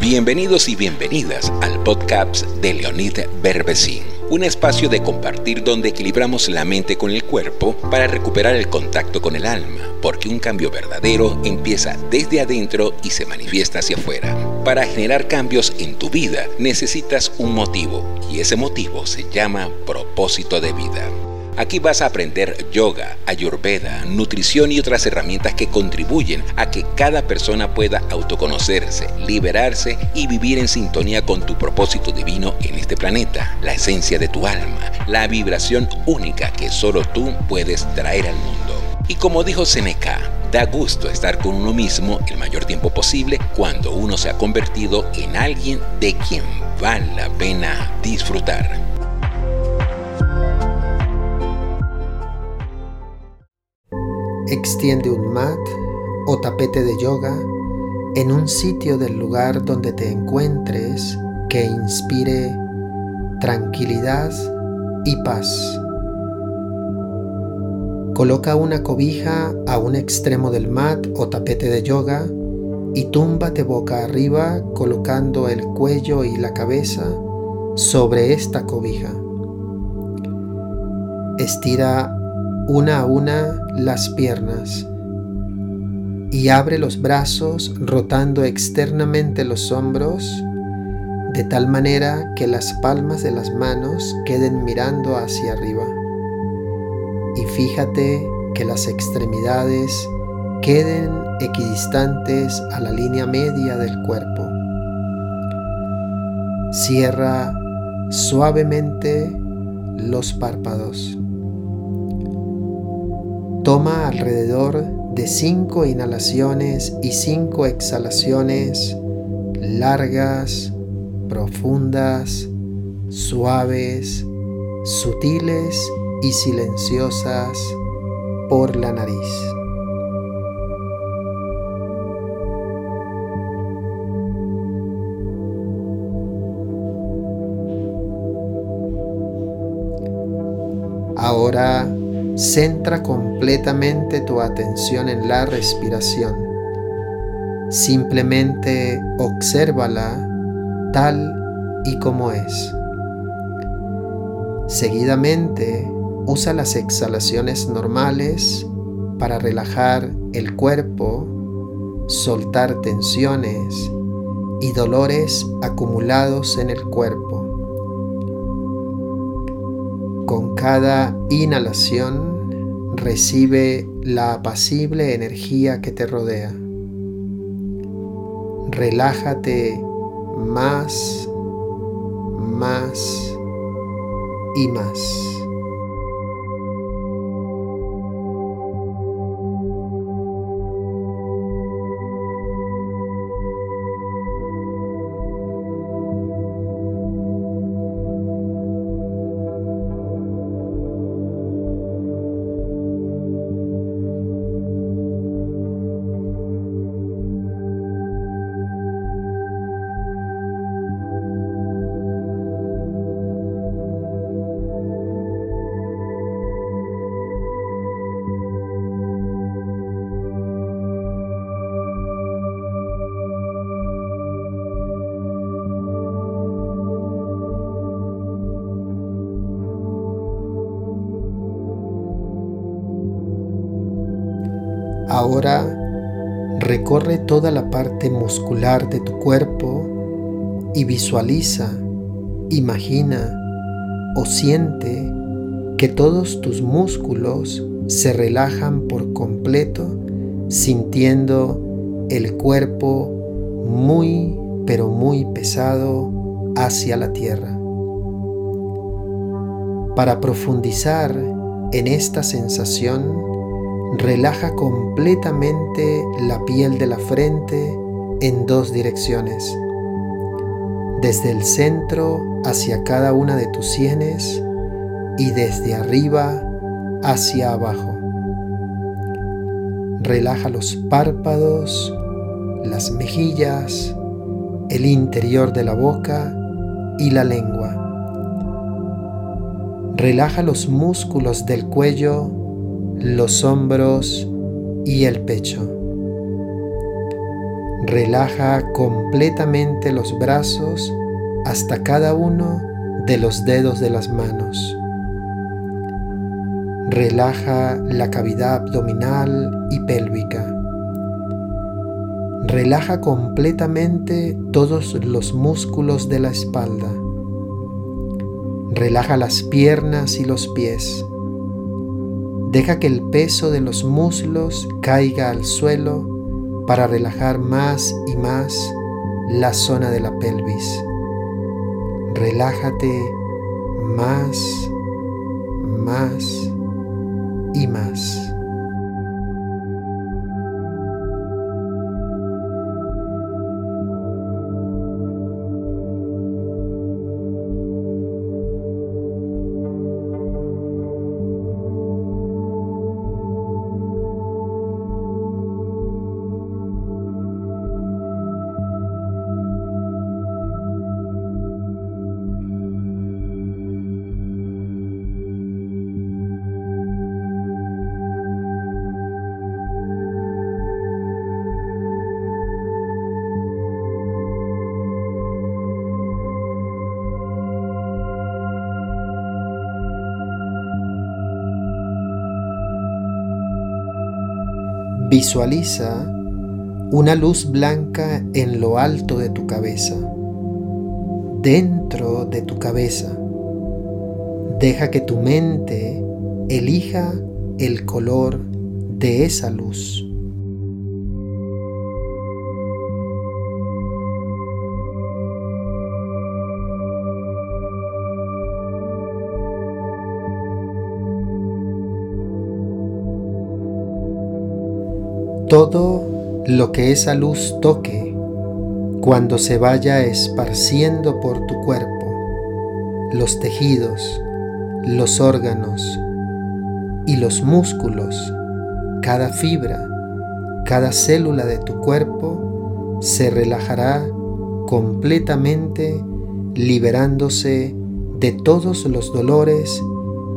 Bienvenidos y bienvenidas al podcast de Leonid Berbesín, un espacio de compartir donde equilibramos la mente con el cuerpo para recuperar el contacto con el alma, porque un cambio verdadero empieza desde adentro y se manifiesta hacia afuera. Para generar cambios en tu vida necesitas un motivo y ese motivo se llama propósito de vida. Aquí vas a aprender yoga, ayurveda, nutrición y otras herramientas que contribuyen a que cada persona pueda autoconocerse, liberarse y vivir en sintonía con tu propósito divino en este planeta, la esencia de tu alma, la vibración única que solo tú puedes traer al mundo. Y como dijo Seneca, da gusto estar con uno mismo el mayor tiempo posible cuando uno se ha convertido en alguien de quien vale la pena disfrutar. Extiende un mat o tapete de yoga en un sitio del lugar donde te encuentres que inspire tranquilidad y paz. Coloca una cobija a un extremo del mat o tapete de yoga y túmbate boca arriba colocando el cuello y la cabeza sobre esta cobija. Estira una a una las piernas y abre los brazos rotando externamente los hombros de tal manera que las palmas de las manos queden mirando hacia arriba. Y fíjate que las extremidades queden equidistantes a la línea media del cuerpo. Cierra suavemente los párpados. Toma alrededor de 5 inhalaciones y 5 exhalaciones largas, profundas, suaves, sutiles y silenciosas por la nariz. Ahora Centra completamente tu atención en la respiración. Simplemente obsérvala tal y como es. Seguidamente, usa las exhalaciones normales para relajar el cuerpo, soltar tensiones y dolores acumulados en el cuerpo. Cada inhalación recibe la apacible energía que te rodea. Relájate más, más y más. Ahora recorre toda la parte muscular de tu cuerpo y visualiza, imagina o siente que todos tus músculos se relajan por completo sintiendo el cuerpo muy pero muy pesado hacia la tierra. Para profundizar en esta sensación, relaja completamente la piel de la frente en dos direcciones, desde el centro hacia cada una de tus sienes y desde arriba hacia abajo. Relaja los párpados, las mejillas, el interior de la boca y la lengua. Relaja los músculos del cuello los hombros y el pecho. Relaja completamente los brazos hasta cada uno de los dedos de las manos. Relaja la cavidad abdominal y pélvica. Relaja completamente todos los músculos de la espalda. Relaja las piernas y los pies. Deja que el peso de los muslos caiga al suelo para relajar más y más la zona de la pelvis. Relájate más, más y más. Visualiza una luz blanca en lo alto de tu cabeza, dentro de tu cabeza. Deja que tu mente elija el color de esa luz. Lo que esa luz toque cuando se vaya esparciendo por tu cuerpo, los tejidos, los órganos y los músculos, cada fibra, cada célula de tu cuerpo se relajará completamente liberándose de todos los dolores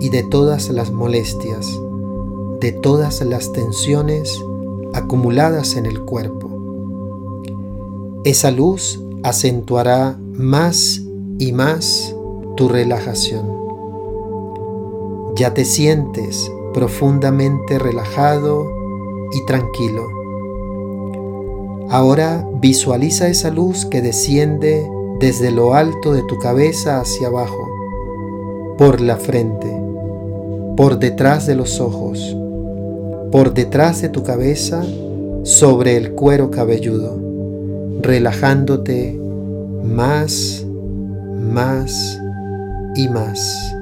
y de todas las molestias, de todas las tensiones acumuladas en el cuerpo. Esa luz acentuará más y más tu relajación. Ya te sientes profundamente relajado y tranquilo. Ahora visualiza esa luz que desciende desde lo alto de tu cabeza hacia abajo, por la frente, por detrás de los ojos, por detrás de tu cabeza sobre el cuero cabelludo, relajándote más, más y más.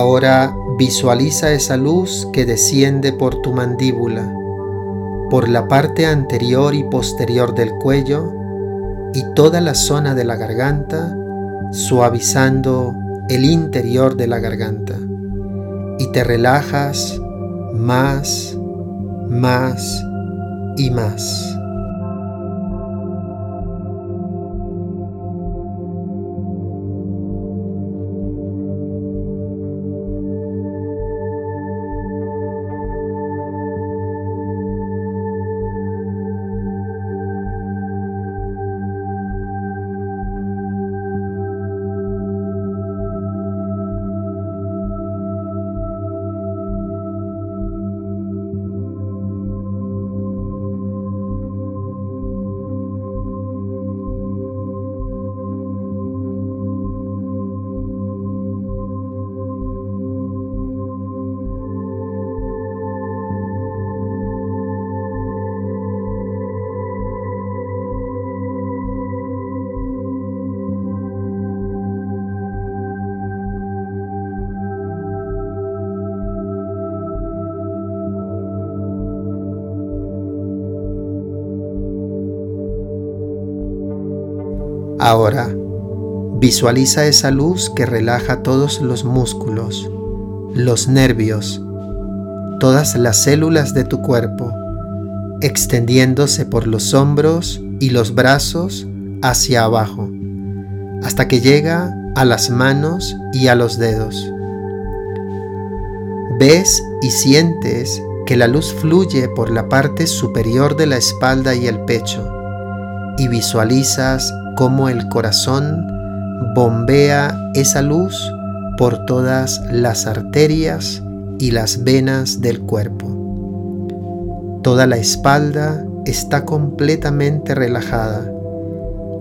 Ahora visualiza esa luz que desciende por tu mandíbula, por la parte anterior y posterior del cuello y toda la zona de la garganta, suavizando el interior de la garganta. Y te relajas más, más y más. Ahora, visualiza esa luz que relaja todos los músculos, los nervios, todas las células de tu cuerpo, extendiéndose por los hombros y los brazos hacia abajo, hasta que llega a las manos y a los dedos. Ves y sientes que la luz fluye por la parte superior de la espalda y el pecho, y visualizas cómo el corazón bombea esa luz por todas las arterias y las venas del cuerpo. Toda la espalda está completamente relajada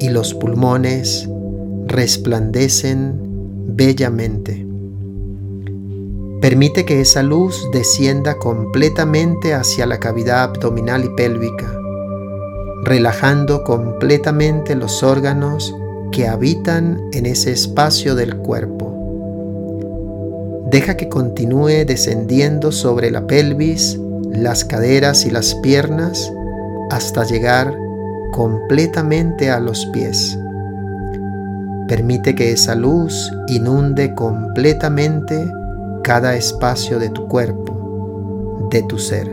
y los pulmones resplandecen bellamente. Permite que esa luz descienda completamente hacia la cavidad abdominal y pélvica, relajando completamente los órganos que habitan en ese espacio del cuerpo. Deja que continúe descendiendo sobre la pelvis, las caderas y las piernas hasta llegar completamente a los pies. Permite que esa luz inunde completamente cada espacio de tu cuerpo, de tu ser.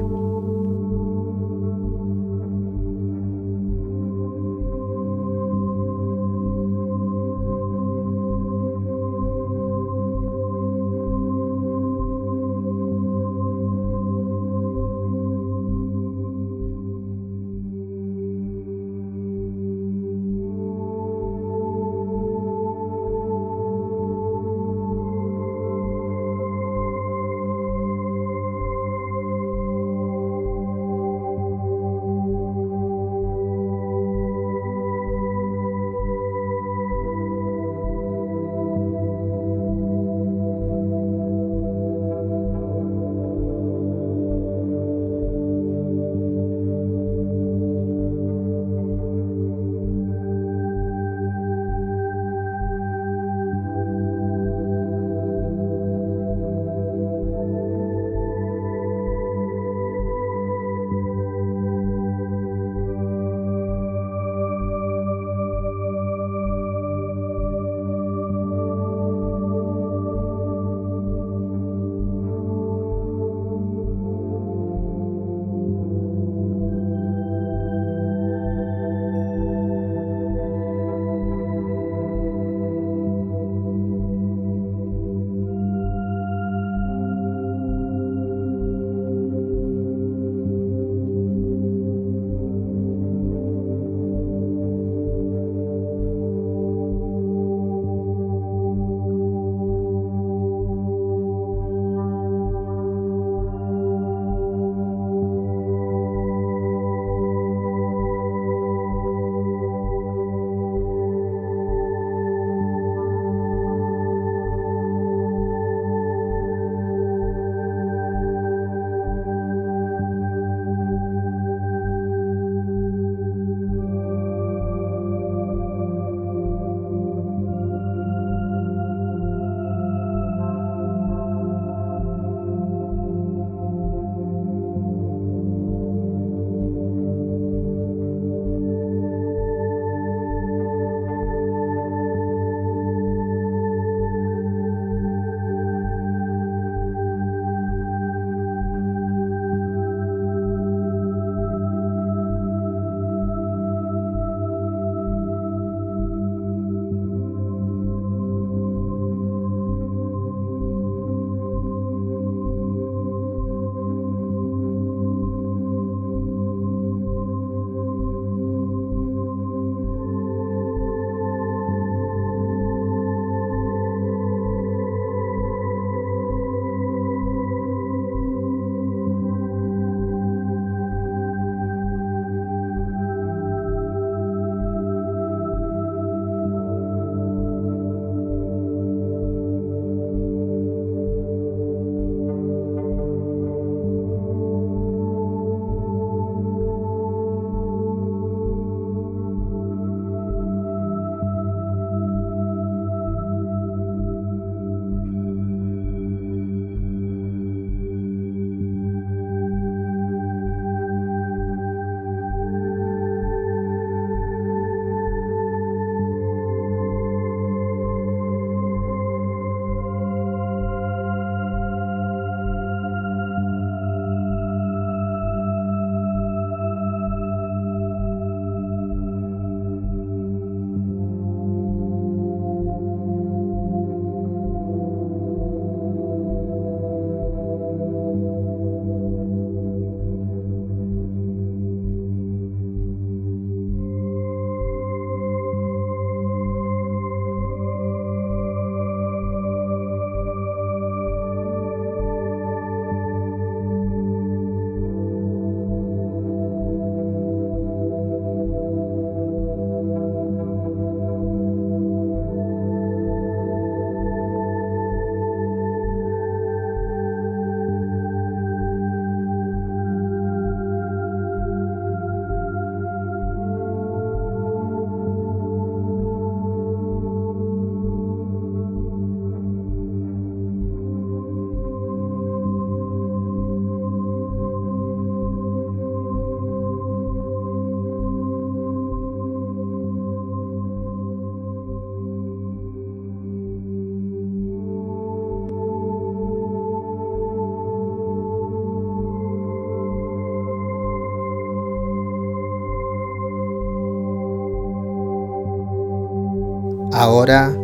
Ahora,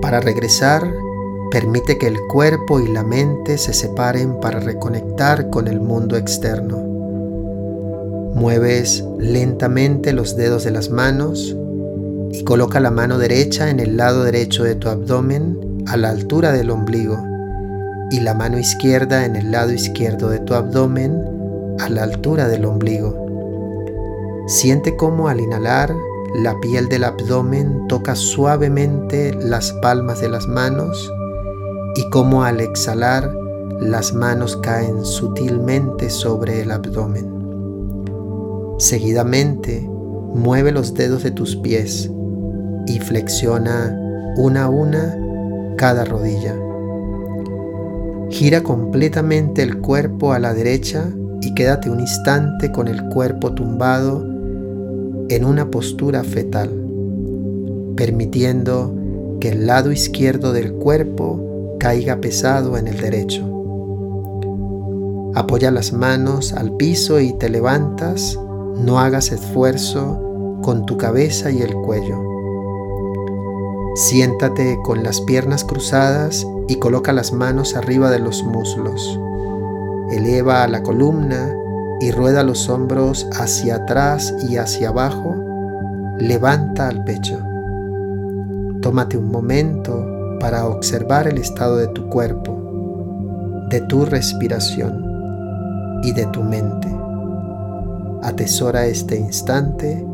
para regresar, permite que el cuerpo y la mente se separen para reconectar con el mundo externo. Mueves lentamente los dedos de las manos y coloca la mano derecha en el lado derecho de tu abdomen a la altura del ombligo y la mano izquierda en el lado izquierdo de tu abdomen a la altura del ombligo. Siente cómo al inhalar la piel del abdomen toca suavemente las palmas de las manos y cómo al exhalar las manos caen sutilmente sobre el abdomen. Seguidamente, mueve los dedos de tus pies y flexiona una a una cada rodilla. Gira completamente el cuerpo a la derecha y quédate un instante con el cuerpo tumbado en una postura fetal, permitiendo que el lado izquierdo del cuerpo caiga pesado en el derecho. Apoya las manos al piso y te levantas, no hagas esfuerzo con tu cabeza y el cuello. Siéntate con las piernas cruzadas y coloca las manos arriba de los muslos. Eleva la columna y rueda los hombros hacia atrás y hacia abajo, levanta al pecho. Tómate un momento para observar el estado de tu cuerpo, de tu respiración y de tu mente. Atesora este instante,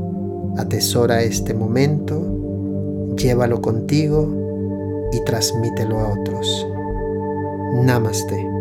atesora este momento, llévalo contigo y transmítelo a otros. Namaste.